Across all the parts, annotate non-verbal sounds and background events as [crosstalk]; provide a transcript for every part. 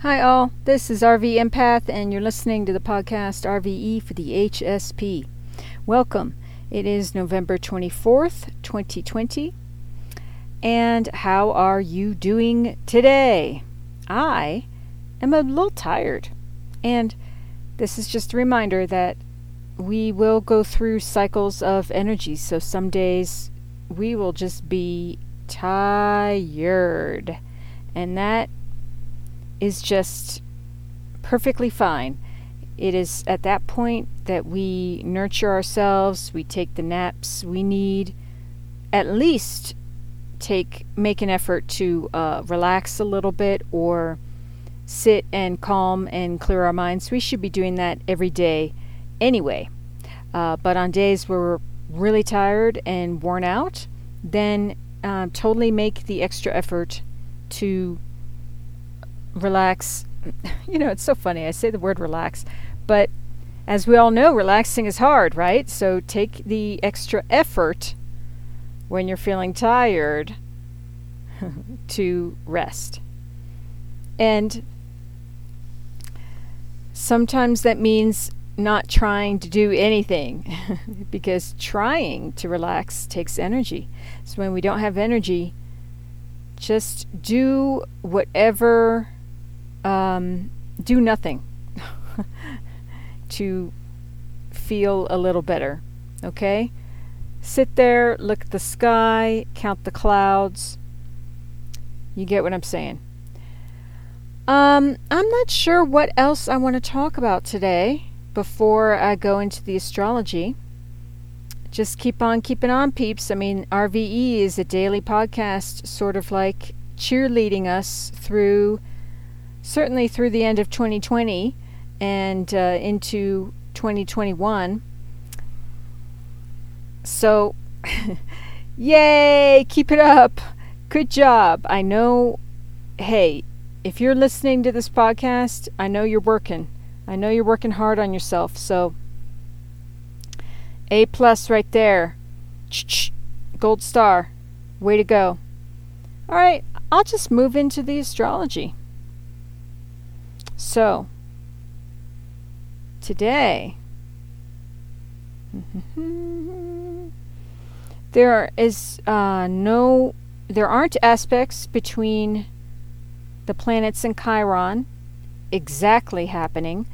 Hi, all. This is RV Empath, and you're listening to the podcast RVE for the HSP. Welcome. It is November 24th, 2020. And how are you doing today? I am a little tired. And this is just a reminder that we will go through cycles of energy. So some days we will just be tired. And that is just perfectly fine. It is at that point that we nurture ourselves, we take the naps we need, at least take make an effort to uh, relax a little bit or sit and calm and clear our minds. We should be doing that every day anyway. Uh, but on days where we're really tired and worn out, then uh, totally make the extra effort to relax. [laughs] You know, it's so funny. I say the word relax, but as we all know, relaxing is hard, right? So take the extra effort when you're feeling tired [laughs] to rest. And sometimes that means not trying to do anything [laughs] because trying to relax takes energy. So when we don't have energy, just do whatever um, do nothing [laughs] to feel a little better. Okay? Sit there, look at the sky, count the clouds. You get what I'm saying. Um, I'm not sure what else I want to talk about today before I go into the astrology. Just keep on keeping on, peeps. I mean, RVE is a daily podcast, sort of like cheerleading us through certainly through the end of 2020 and uh, into 2021. So, [laughs] yay! Keep it up. Good job. I know, hey, if you're listening to this podcast, I know you're working. I know you're working hard on yourself. So, A plus right there. Gold star. Way to go. All right, I'll just move into the astrology. So, today, [laughs] there is uh, no, there aren't aspects between the planets and Chiron exactly happening,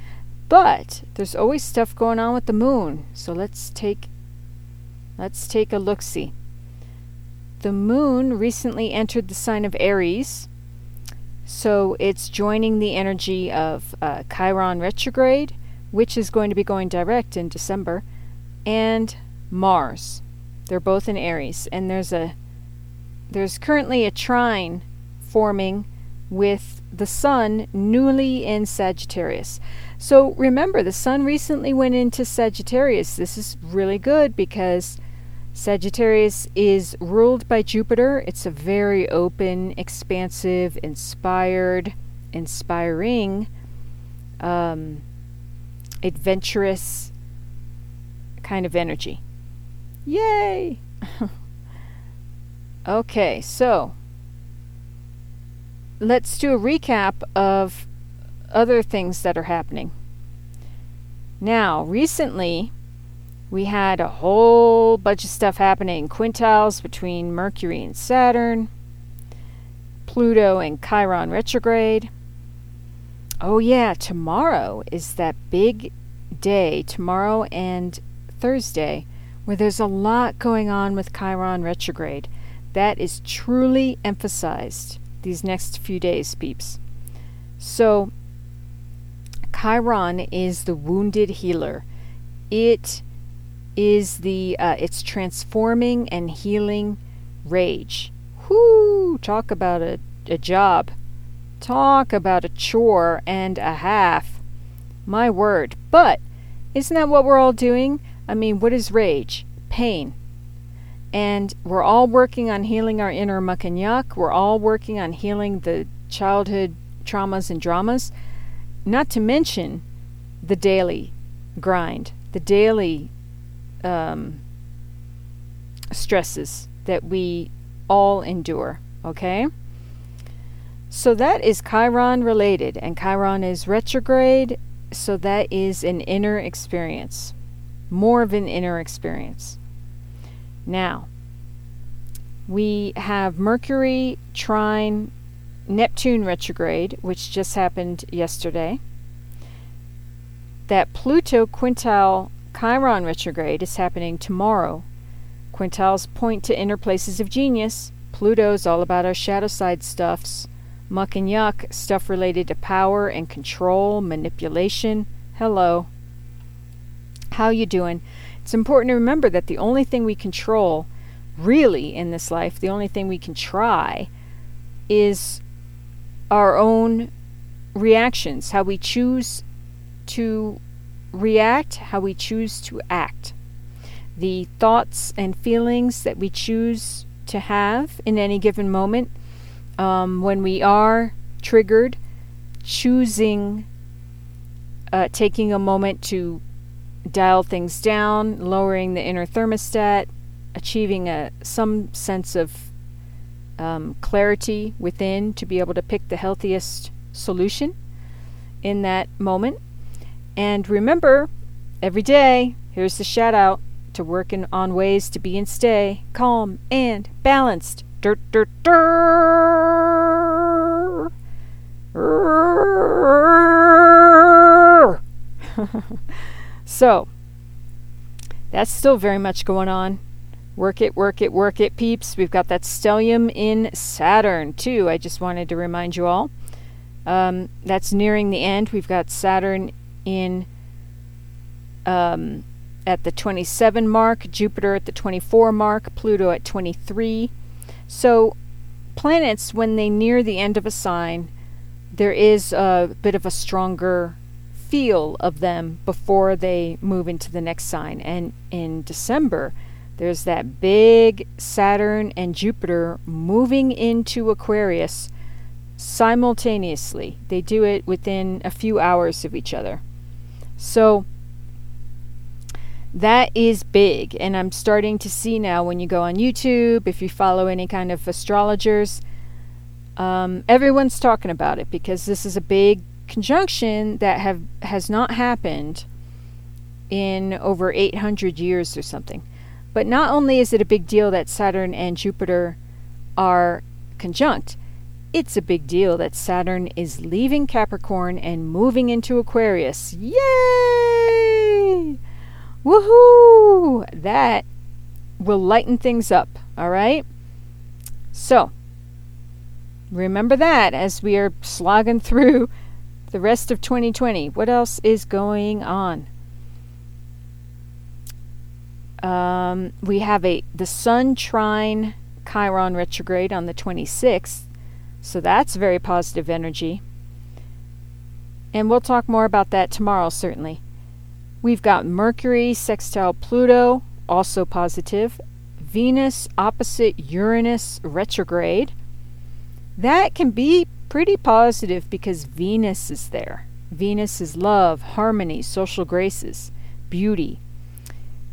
but there's always stuff going on with the moon. So let's take, let's take a look see. The moon recently entered the sign of Aries so it's joining the energy of uh, Chiron retrograde, which is going to be going direct in December, and Mars. They're both in Aries, and there's a there's currently a trine forming with the sun newly in Sagittarius. So remember, the sun recently went into Sagittarius. This is really good because Sagittarius is ruled by Jupiter. It's a very open, expansive, inspired, inspiring, um, adventurous kind of energy. Yay! [laughs] okay, so let's do a recap of other things that are happening. Now, recently, we had a whole bunch of stuff happening quintiles between Mercury and Saturn, Pluto and Chiron retrograde. Oh, yeah, tomorrow is that big day, tomorrow and Thursday, where there's a lot going on with Chiron retrograde. That is truly emphasized these next few days, peeps. So, Chiron is the wounded healer. It is the uh, it's transforming and healing rage. Whoo! Talk about a, a job. Talk about a chore and a half. My word. But isn't that what we're all doing? I mean, what is rage? Pain. And we're all working on healing our inner muck and yuck. We're all working on healing the childhood traumas and dramas. Not to mention the daily grind, the daily um, stresses that we all endure, okay? So that is Chiron related, and Chiron is retrograde, so that is an inner experience, more of an inner experience. Now, we have Mercury trine Neptune retrograde, which just happened yesterday. That Pluto quintile Chiron retrograde is happening tomorrow. Quintiles point to inner places of genius. Pluto's all about our shadow side stuffs. Muck and yuck, stuff related to power and control, manipulation. Hello. How you doing? It's important to remember that the only thing we control really in this life, the only thing we can try is our own reactions, how we choose to react, how we choose to act. The thoughts and feelings that we choose to have in any given moment um, when we are triggered, choosing, uh, taking a moment to dial things down, lowering the inner thermostat, achieving a some sense of um, clarity within to be able to pick the healthiest solution in that moment. And remember, every day, here's the shout out to working on ways to be and stay calm and balanced. Dirt, dirt, dirt. [laughs] so, that's still very much going on. Work it, work it, work it, peeps. We've got that stellium in Saturn, too. I just wanted to remind you all. Um, that's nearing the end. We've got Saturn in um, at the 27 mark, Jupiter at the 24 mark, Pluto at 23. So, planets, when they near the end of a sign, there is a bit of a stronger feel of them before they move into the next sign. And in December, there's that big Saturn and Jupiter moving into Aquarius simultaneously. They do it within a few hours of each other. So that is big. And I'm starting to see now when you go on YouTube, if you follow any kind of astrologers, um, everyone's talking about it because this is a big conjunction that have has not happened in over 800 years or something. But not only is it a big deal that Saturn and Jupiter are conjunct, it's a big deal that Saturn is leaving Capricorn and moving into Aquarius. Yay! Woohoo! That will lighten things up, all right? So, remember that as we are slogging [laughs] through the rest of 2020. What else is going on? Um, we have a the Sun trine Chiron retrograde on the 26th, so that's very positive energy. And we'll talk more about that tomorrow, certainly. We've got Mercury sextile Pluto, also positive. Venus opposite Uranus retrograde. That can be pretty positive because Venus is there. Venus is love, harmony, social graces, beauty,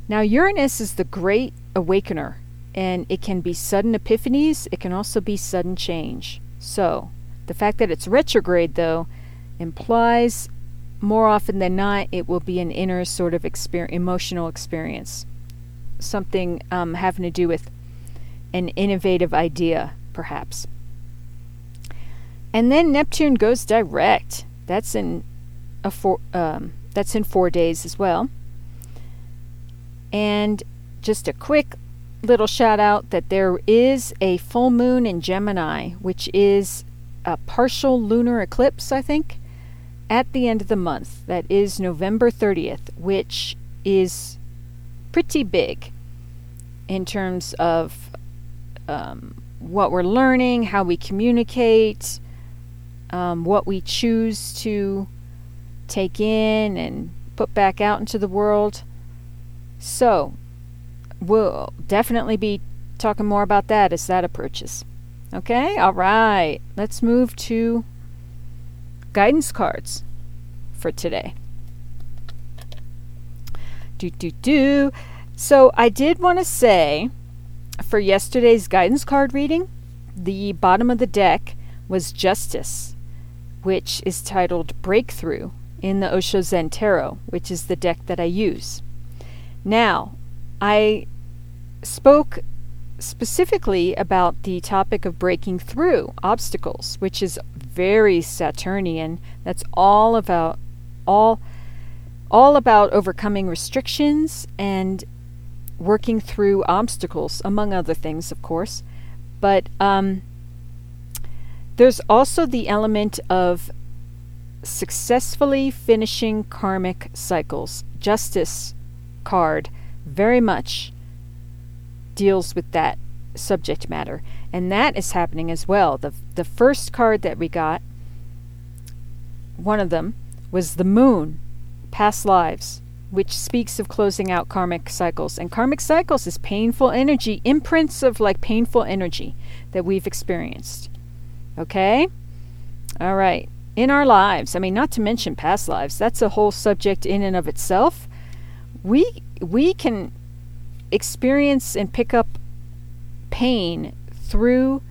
now, Uranus is the great awakener, and it can be sudden epiphanies, it can also be sudden change. So, the fact that it's retrograde, though, implies more often than not it will be an inner sort of exper- emotional experience. Something um, having to do with an innovative idea, perhaps. And then Neptune goes direct. That's in a four. Um, that's in four days as well. And just a quick little shout out that there is a full moon in Gemini, which is a partial lunar eclipse, I think, at the end of the month. That is November 30th, which is pretty big in terms of um, what we're learning, how we communicate, um, what we choose to take in and put back out into the world. So, we'll definitely be talking more about that as that approaches. Okay, all right. Let's move to guidance cards for today. Do, do, do. So, I did want to say for yesterday's guidance card reading, the bottom of the deck was Justice, which is titled Breakthrough in the Osho Zen Tarot, which is the deck that I use. Now, I spoke specifically about the topic of breaking through obstacles, which is very Saturnian. That's all about all all about overcoming restrictions and working through obstacles, among other things, of course. But um, there's also the element of successfully finishing karmic cycles. Justice card very much deals with that subject matter. And that is happening as well. The, the first card that we got, one of them, was the moon, past lives, which speaks of closing out karmic cycles. And karmic cycles is painful energy, imprints of like painful energy that we've experienced. Okay? All right. In our lives, I mean, not to mention past lives, that's a whole subject in and of itself. We, we can experience and pick up pain through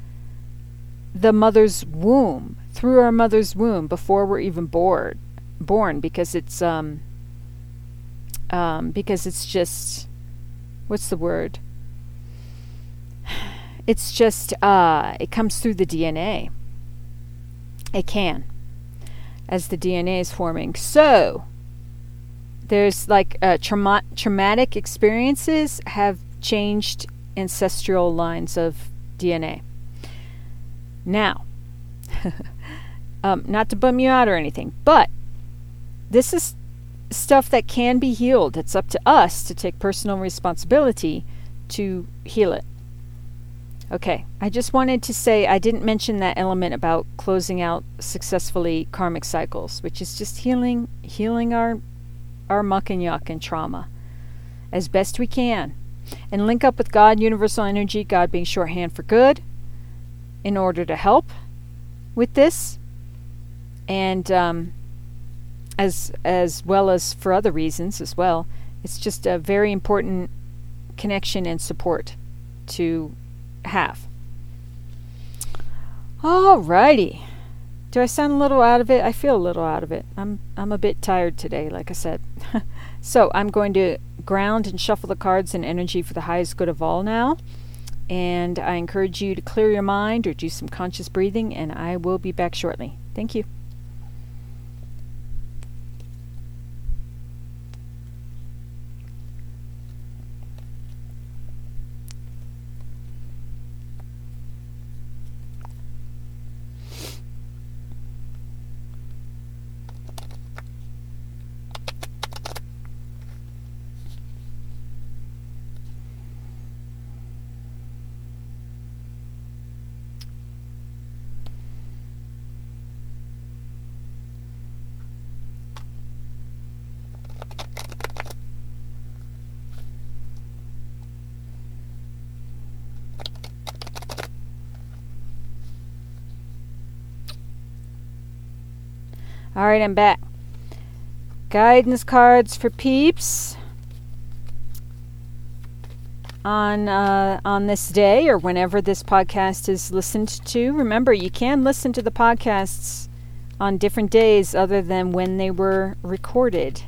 the mother's womb, through our mother's womb before we're even born, born because it's um, um, because it's just what's the word? It's just uh, it comes through the DNA. It can, as the DNA is forming. So there's like uh, trauma- traumatic experiences have changed ancestral lines of DNA. Now, [laughs] um, not to bum you out or anything, but this is stuff that can be healed. It's up to us to take personal responsibility to heal it. Okay, I just wanted to say I didn't mention that element about closing out successfully karmic cycles, which is just healing healing our our muck and yuck and trauma as best we can. And link up with God, universal energy, God being shorthand for good, in order to help with this. And um, as as well as for other reasons as well. It's just a very important connection and support to have. Alrighty. Do I sound a little out of it? I feel a little out of it. I'm I'm a bit tired today, like I said. [laughs] so I'm going to ground and shuffle the cards and energy for the highest good of all now. And I encourage you to clear your mind or do some conscious breathing, and I will be back shortly. Thank you. All right, I'm back. Guidance cards for peeps on uh, on this day or whenever this podcast is listened to. Remember, you can listen to the podcasts on different days other than when they were recorded.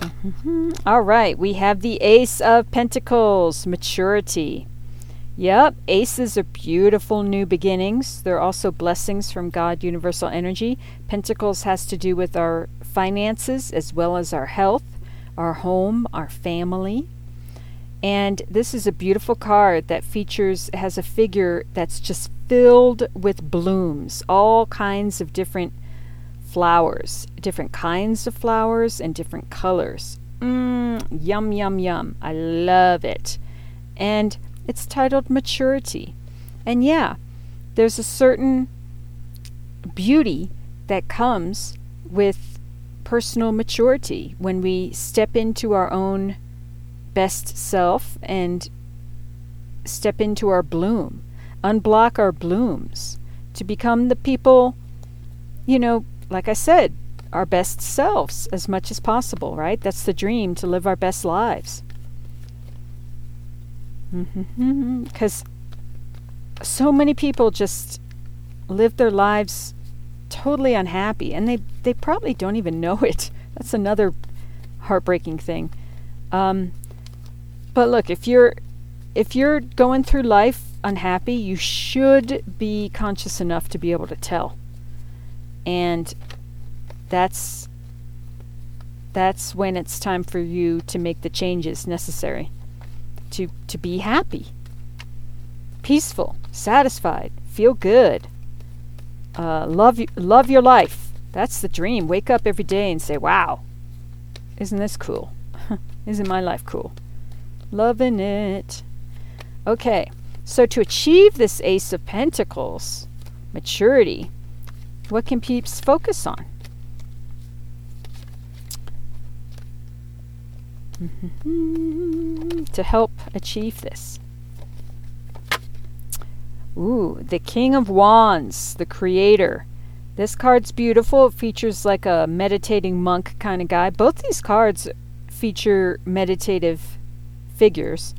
Mm-hmm. All right, we have the Ace of Pentacles, maturity. Yep, aces are beautiful new beginnings. They're also blessings from God, universal energy. Pentacles has to do with our finances as well as our health, our home, our family. And this is a beautiful card that features has a figure that's just filled with blooms, all kinds of different flowers, different kinds of flowers and different colors. Mmm, yum yum yum. I love it. And it's titled Maturity. And yeah, there's a certain beauty that comes with personal maturity when we step into our own best self and step into our bloom, unblock our blooms to become the people, you know, like I said, our best selves as much as possible, right? That's the dream to live our best lives. Because mm-hmm. so many people just live their lives totally unhappy and they, they probably don't even [laughs] know it. That's another heartbreaking thing. Um, but look, if you're if you're going through life unhappy, you should be conscious enough to be able to tell. And that's that's when it's time for you to make the changes necessary to to be happy, peaceful, satisfied, feel good, uh, love love your life. That's the dream. Wake up every day and say, "Wow, isn't this cool? [laughs] isn't my life cool? Loving it." Okay, so to achieve this Ace of Pentacles, maturity, what can peeps focus on? Mm-hmm. to help achieve this. Ooh, the King of Wands, the Creator. This card's beautiful. It features like a meditating monk kind of guy. Both these cards feature meditative figures.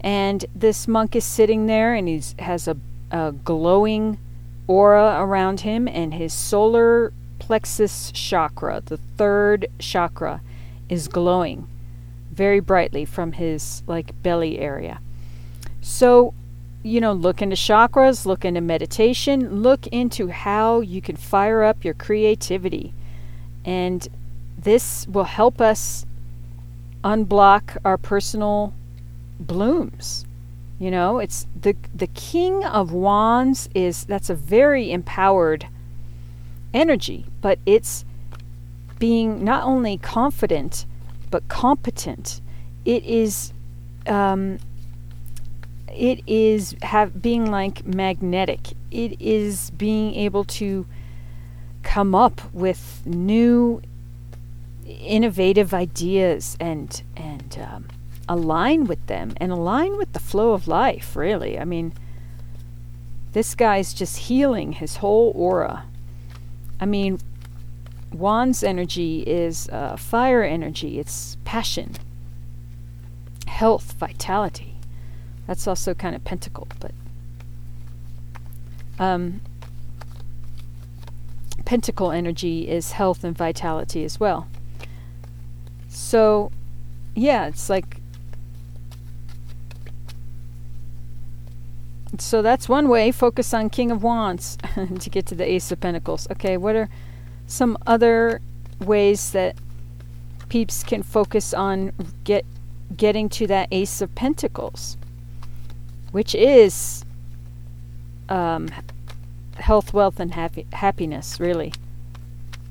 And this monk is sitting there and he has a, a glowing aura around him, and his solar plexus chakra, the third chakra, is glowing very brightly from his like belly area. So, you know, look into chakras, look into meditation, look into how you can fire up your creativity. And this will help us unblock our personal blooms. You know, it's the the king of wands is that's a very empowered energy, but it's being not only confident but competent. It is um, it is have being like magnetic. It is being able to come up with new innovative ideas and and um, align with them and align with the flow of life, really. I mean, this guy's just healing his whole aura. I mean, Wand's energy is uh, fire energy, it's passion, health, vitality. That's also kind of pentacle, but. Um, pentacle energy is health and vitality as well. So, yeah, it's like so that's one way. Focus on King of Wands [laughs] to get to the Ace of Pentacles. Okay, what are some other ways that peeps can focus on get getting to that Ace of Pentacles, which is um, health, wealth, and happy, happiness, really,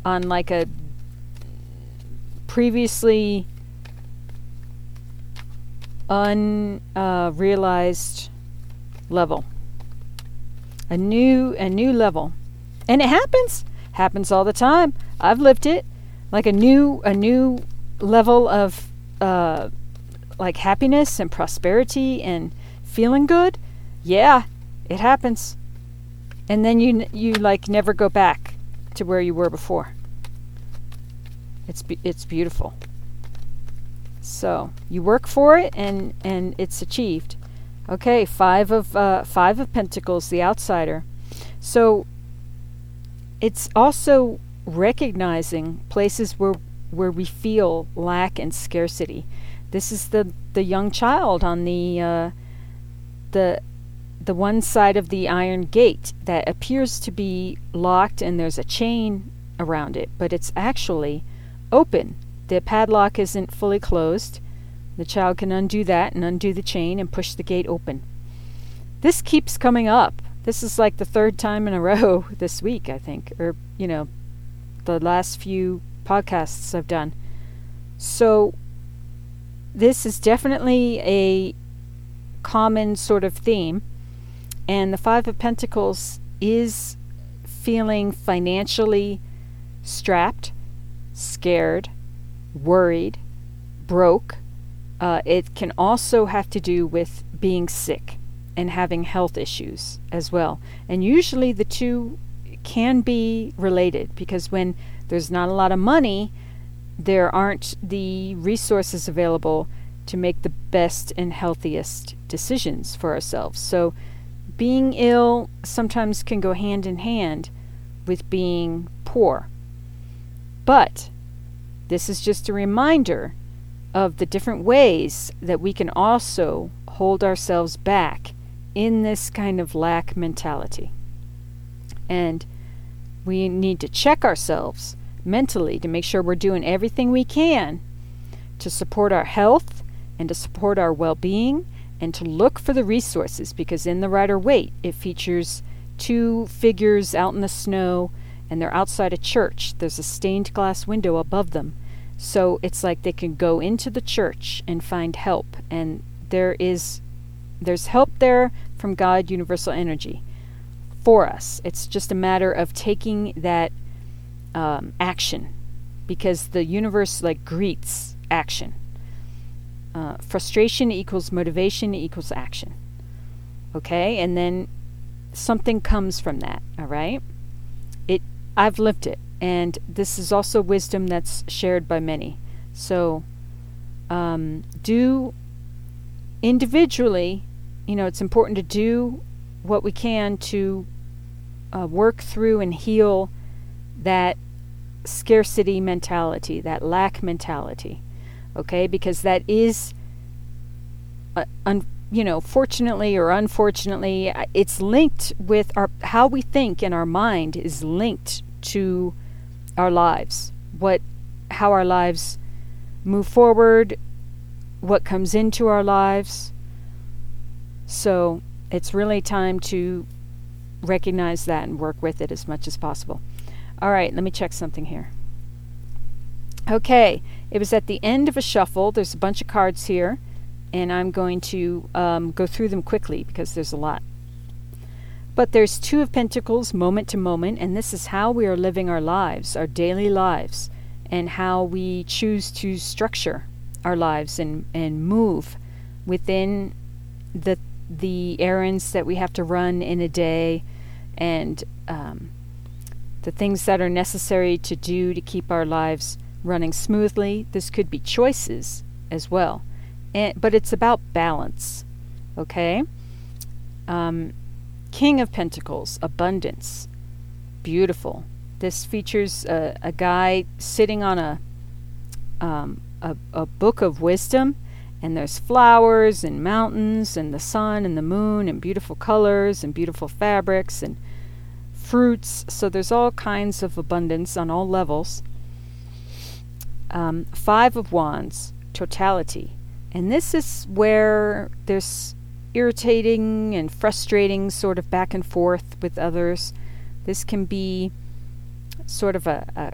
on like a previously unrealized uh, level. A new a new level. And it happens. Happens all the time. I've lived it. Like a new a new level of uh like happiness and prosperity and feeling good. Yeah, it happens. And then you you like never go back to where you were before. It's be- it's beautiful. So, you work for it and and it's achieved. Okay, five of uh, five of Pentacles, the outsider. So it's also recognizing places where where we feel lack and scarcity. This is the the young child on the uh, the the one side of the iron gate that appears to be locked and there's a chain around it, but it's actually open. The padlock isn't fully closed the child can undo that and undo the chain and push the gate open. This keeps coming up. This is like the third time in a [laughs] row this week, I think, or, you know, the last few podcasts I've done. So, this is definitely a common sort of theme. And the Five of Pentacles is feeling financially strapped, scared, worried, broke, uh, it can also have to do with being sick and having health issues as well. And usually the two can be related because when there's not a lot of money, there aren't the resources available to make the best and healthiest decisions for ourselves. So being ill sometimes can go hand in hand with being poor. But this is just a reminder of the different ways that we can also hold ourselves back in this kind of lack mentality. And we need to check ourselves mentally to make sure we're doing everything we can to support our health and to support our well being and to look for the resources because in the Rider Waite it features two figures out in the snow and they're outside a church. There's a stained glass window above them. So it's like they can go into the church and find help and there is there's help there from God universal energy for us. It's just a matter of taking that um, action because the universe like greets action. Uh, frustration equals motivation equals action. Okay, and then something comes from that. All right, it I've lived it, and this is also wisdom that's shared by many. So, um, do individually, you know, it's important to do what we can to uh, work through and heal that scarcity mentality, that lack mentality. Okay, because that is, uh, un, you know, fortunately or unfortunately, uh, it's linked with our how we think in our mind is linked to our lives. What, how our lives move forward, what comes into our lives. So it's really time to recognize that and work with it as much as possible. All right, let me check something here. Okay, it was at the end of a shuffle. There's a bunch of cards here, and I'm going to um, go through them quickly because there's a lot. But there's Two of Pentacles, moment to moment, and this is how we are living our lives, our daily lives, and how we choose to structure our lives and, and move within the the errands that we have to run in a day and um, the things that are necessary to do to keep our lives running smoothly. This could be choices as well. And, but it's about balance. Okay? Um, King of Pentacles, abundance. Beautiful. This features a, a guy sitting on a, um, a, a book of wisdom and there's flowers and mountains and the sun and the moon and beautiful colors and beautiful fabrics and fruits. So there's all kinds of abundance on all levels. Um, five of Wands, totality. And this is where there's irritating and frustrating sort of back and forth with others. This can be sort of a, a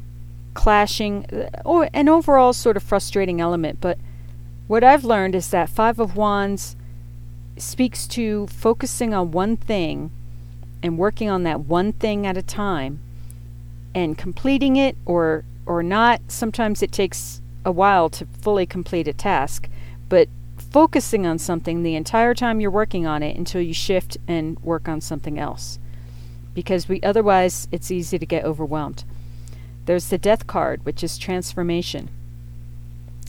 clashing uh, or an overall sort of frustrating element, but what I've learned is that Five of Wands speaks to focusing on one thing and working on that one thing at a time and completing it or or not. Sometimes it takes a while to fully complete a task, but focusing on something the entire time you're working on it until you shift and work on something else. Because we otherwise it's easy to get overwhelmed. There's the death card, which is transformation.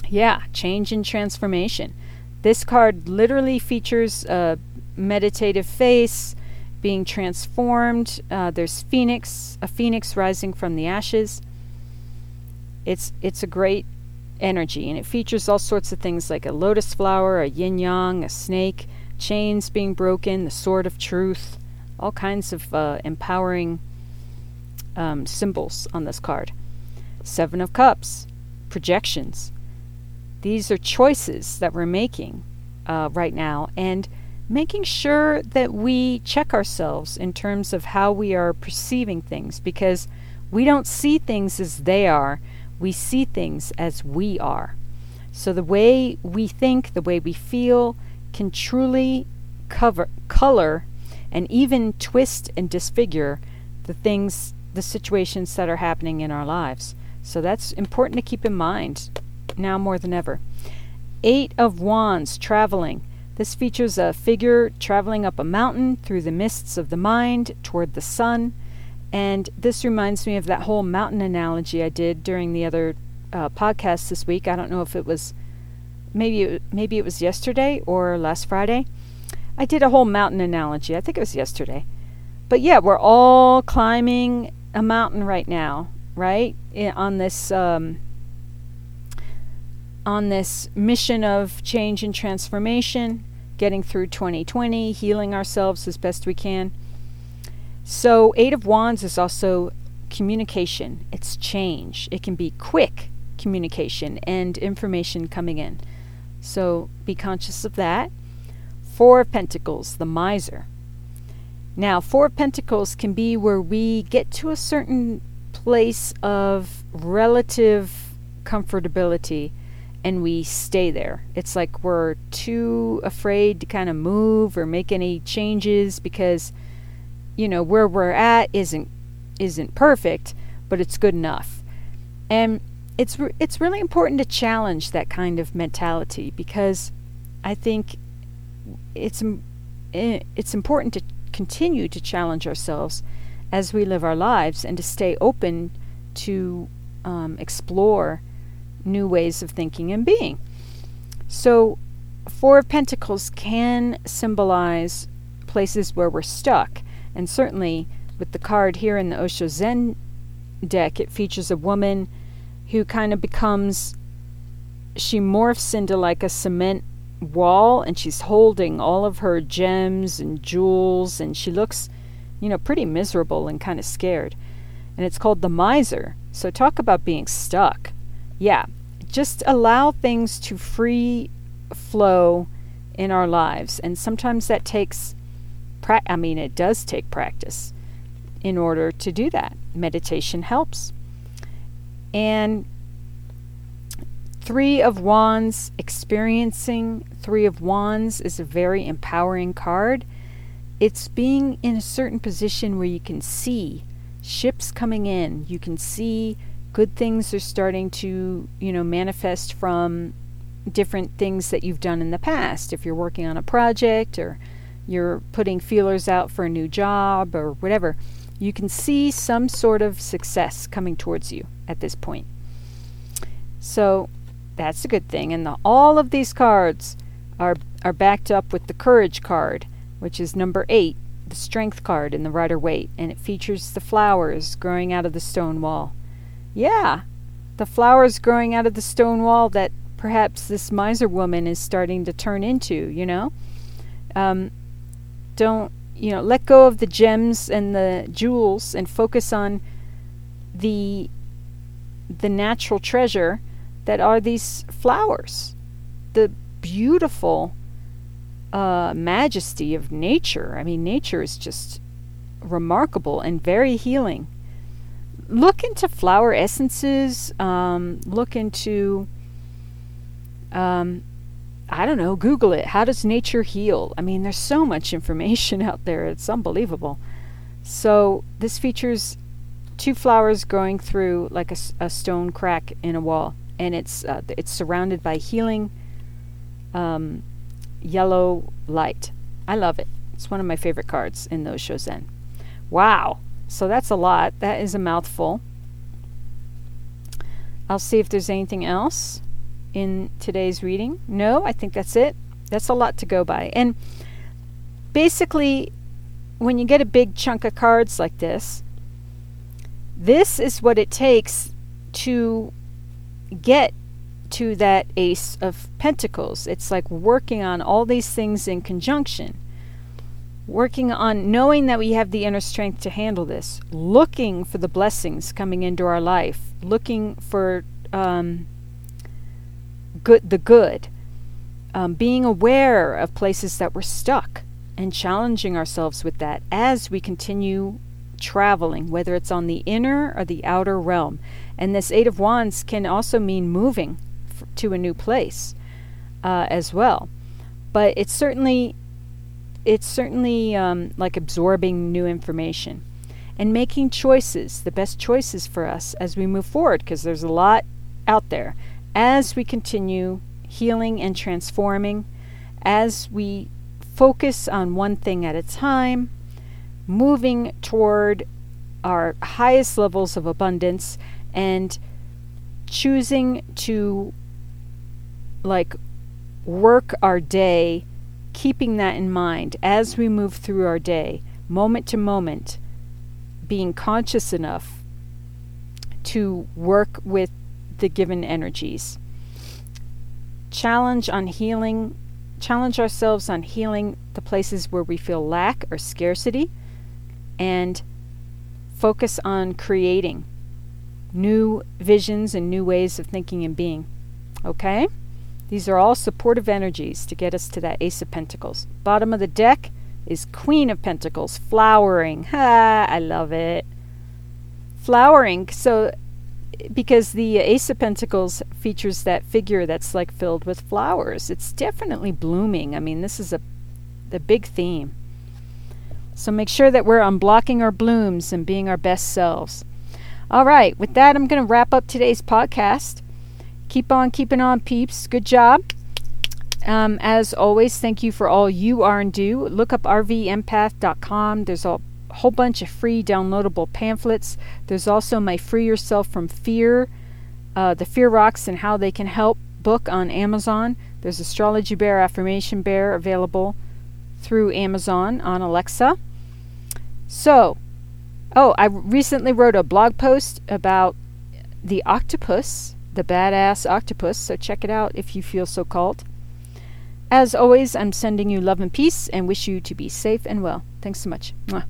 Yeah, change and transformation. This card literally features a meditative face being transformed. Uh, there's phoenix, a phoenix rising from the ashes. It's it's a great energy, and it features all sorts of things like a lotus flower, a yin yang, a snake, chains being broken, the sword of truth, all kinds of uh, empowering um, symbols on this card. Seven of Cups, projections. These are choices that we're making uh, right now and making sure that we check ourselves in terms of how we are perceiving things because we don't see things as they are, we see things as we are. So the way we think, the way we feel, can truly cover, color, and even twist and disfigure the things, the situations that are happening in our lives. So that's important to keep in mind now more than ever. Eight of Wands, traveling. This features a figure traveling up a mountain through the mists of the mind toward the sun. And this reminds me of that whole mountain analogy I did during the other uh, podcast this week. I don't know if it was maybe it, maybe it was yesterday or last Friday. I did a whole mountain analogy. I think it was yesterday. But yeah, we're all climbing a mountain right now, right? on this um, on this mission of change and transformation, getting through 2020, healing ourselves as best we can. So, Eight of Wands is also communication, it's change. It can be quick communication and information coming in. So, be conscious of that. Four of Pentacles, the miser. Now, Four of Pentacles can be where we get to a certain place of relative comfortability and we stay there. It's like we're too afraid to kind of move or make any changes because you know where we're at isn't isn't perfect, but it's good enough. And it's re- it's really important to challenge that kind of mentality because I think it's it's important to continue to challenge ourselves as we live our lives and to stay open to um, explore new ways of thinking and being. So, Four of Pentacles can symbolize places where we're stuck. And certainly, with the card here in the Osho Zen deck, it features a woman who kind of becomes, she morphs into like a cement wall and she's holding all of her gems and jewels and she looks, you know, pretty miserable and kind of scared. And it's called the miser. So, talk about being stuck. Yeah, just allow things to free flow in our lives. And sometimes that takes, pra- I mean, it does take practice in order to do that. Meditation helps. And Three of Wands, experiencing Three of Wands is a very empowering card. It's being in a certain position where you can see ships coming in, you can see good things are starting to, you know, manifest from different things that you've done in the past. If you're working on a project or you're putting feelers out for a new job or whatever, you can see some sort of success coming towards you at this point. So that's a good thing. And the, all of these cards are are backed up with the courage card, which is number eight, the strength card in the Rider Waite, and it features the flowers growing out of the stone wall. Yeah, the flowers growing out of the stone wall that perhaps this miser woman is starting to turn into, you know? Um, don't, you know, let go of the gems and the jewels and focus on the the natural treasure that are these flowers. The beautiful uh, majesty of nature. I mean, nature is just remarkable and very healing look into flower essences. Um, look into, um, I don't know, Google it. How does nature heal? I mean, there's so much information [laughs] out there. It's unbelievable. So this features two flowers growing through like a, a stone crack in a wall, and it's uh, it's surrounded by healing um, yellow light. I love it. It's one of my favorite cards in the Osho Zen. Wow. So that's a lot. That is a mouthful. I'll see if there's anything else in today's reading. No, I think that's it. That's a lot to go by. And basically, when you get a big chunk of cards like this, this is what it takes to get to that Ace of Pentacles. It's like working on all these things in conjunction working on knowing that we have the inner strength to handle this, looking for the blessings coming into our life, looking for um, good, the good, um, being aware of places that we're stuck, and challenging ourselves with that as we continue traveling, whether it's on the inner or the outer realm. And this Eight of Wands can also mean moving f- to a new place uh, as well. But it's certainly it's certainly um, like absorbing new information and making choices, the best choices for us as we move forward, because there's a lot out there. As we continue healing and transforming, as we focus on one thing at a time, moving toward our highest levels of abundance and choosing to like work our day keeping that in mind as we move through our day, moment to moment, being conscious enough to work with the given energies. Challenge on healing, challenge ourselves on healing the places where we feel lack or scarcity, and focus on creating new visions and new ways of thinking and being. Okay? These are all supportive energies to get us to that Ace of Pentacles. Bottom of the deck is Queen of Pentacles, flowering. Ha, I love it. Flowering. So, because the Ace of Pentacles features that figure that's like filled with flowers, it's definitely blooming. I mean, this is a the big theme. So make sure that we're unblocking our blooms and being our best selves. All right, with that, I'm going to wrap up today's podcast. Keep on keeping on, peeps. Good job. Um, as always, thank you for all you are and do. Look up rvempath.com. There's a whole bunch of free downloadable pamphlets. There's also my Free Yourself from Fear, uh, the Fear Rocks and How They Can Help book on Amazon. There's Astrology Bear, Affirmation Bear available through Amazon on Alexa. So, Oh, I recently wrote a blog post about the octopus, the badass octopus, so check it out if you feel so called. As always, I'm sending you love and peace and wish you to be safe and well. Thanks so much. Mwah.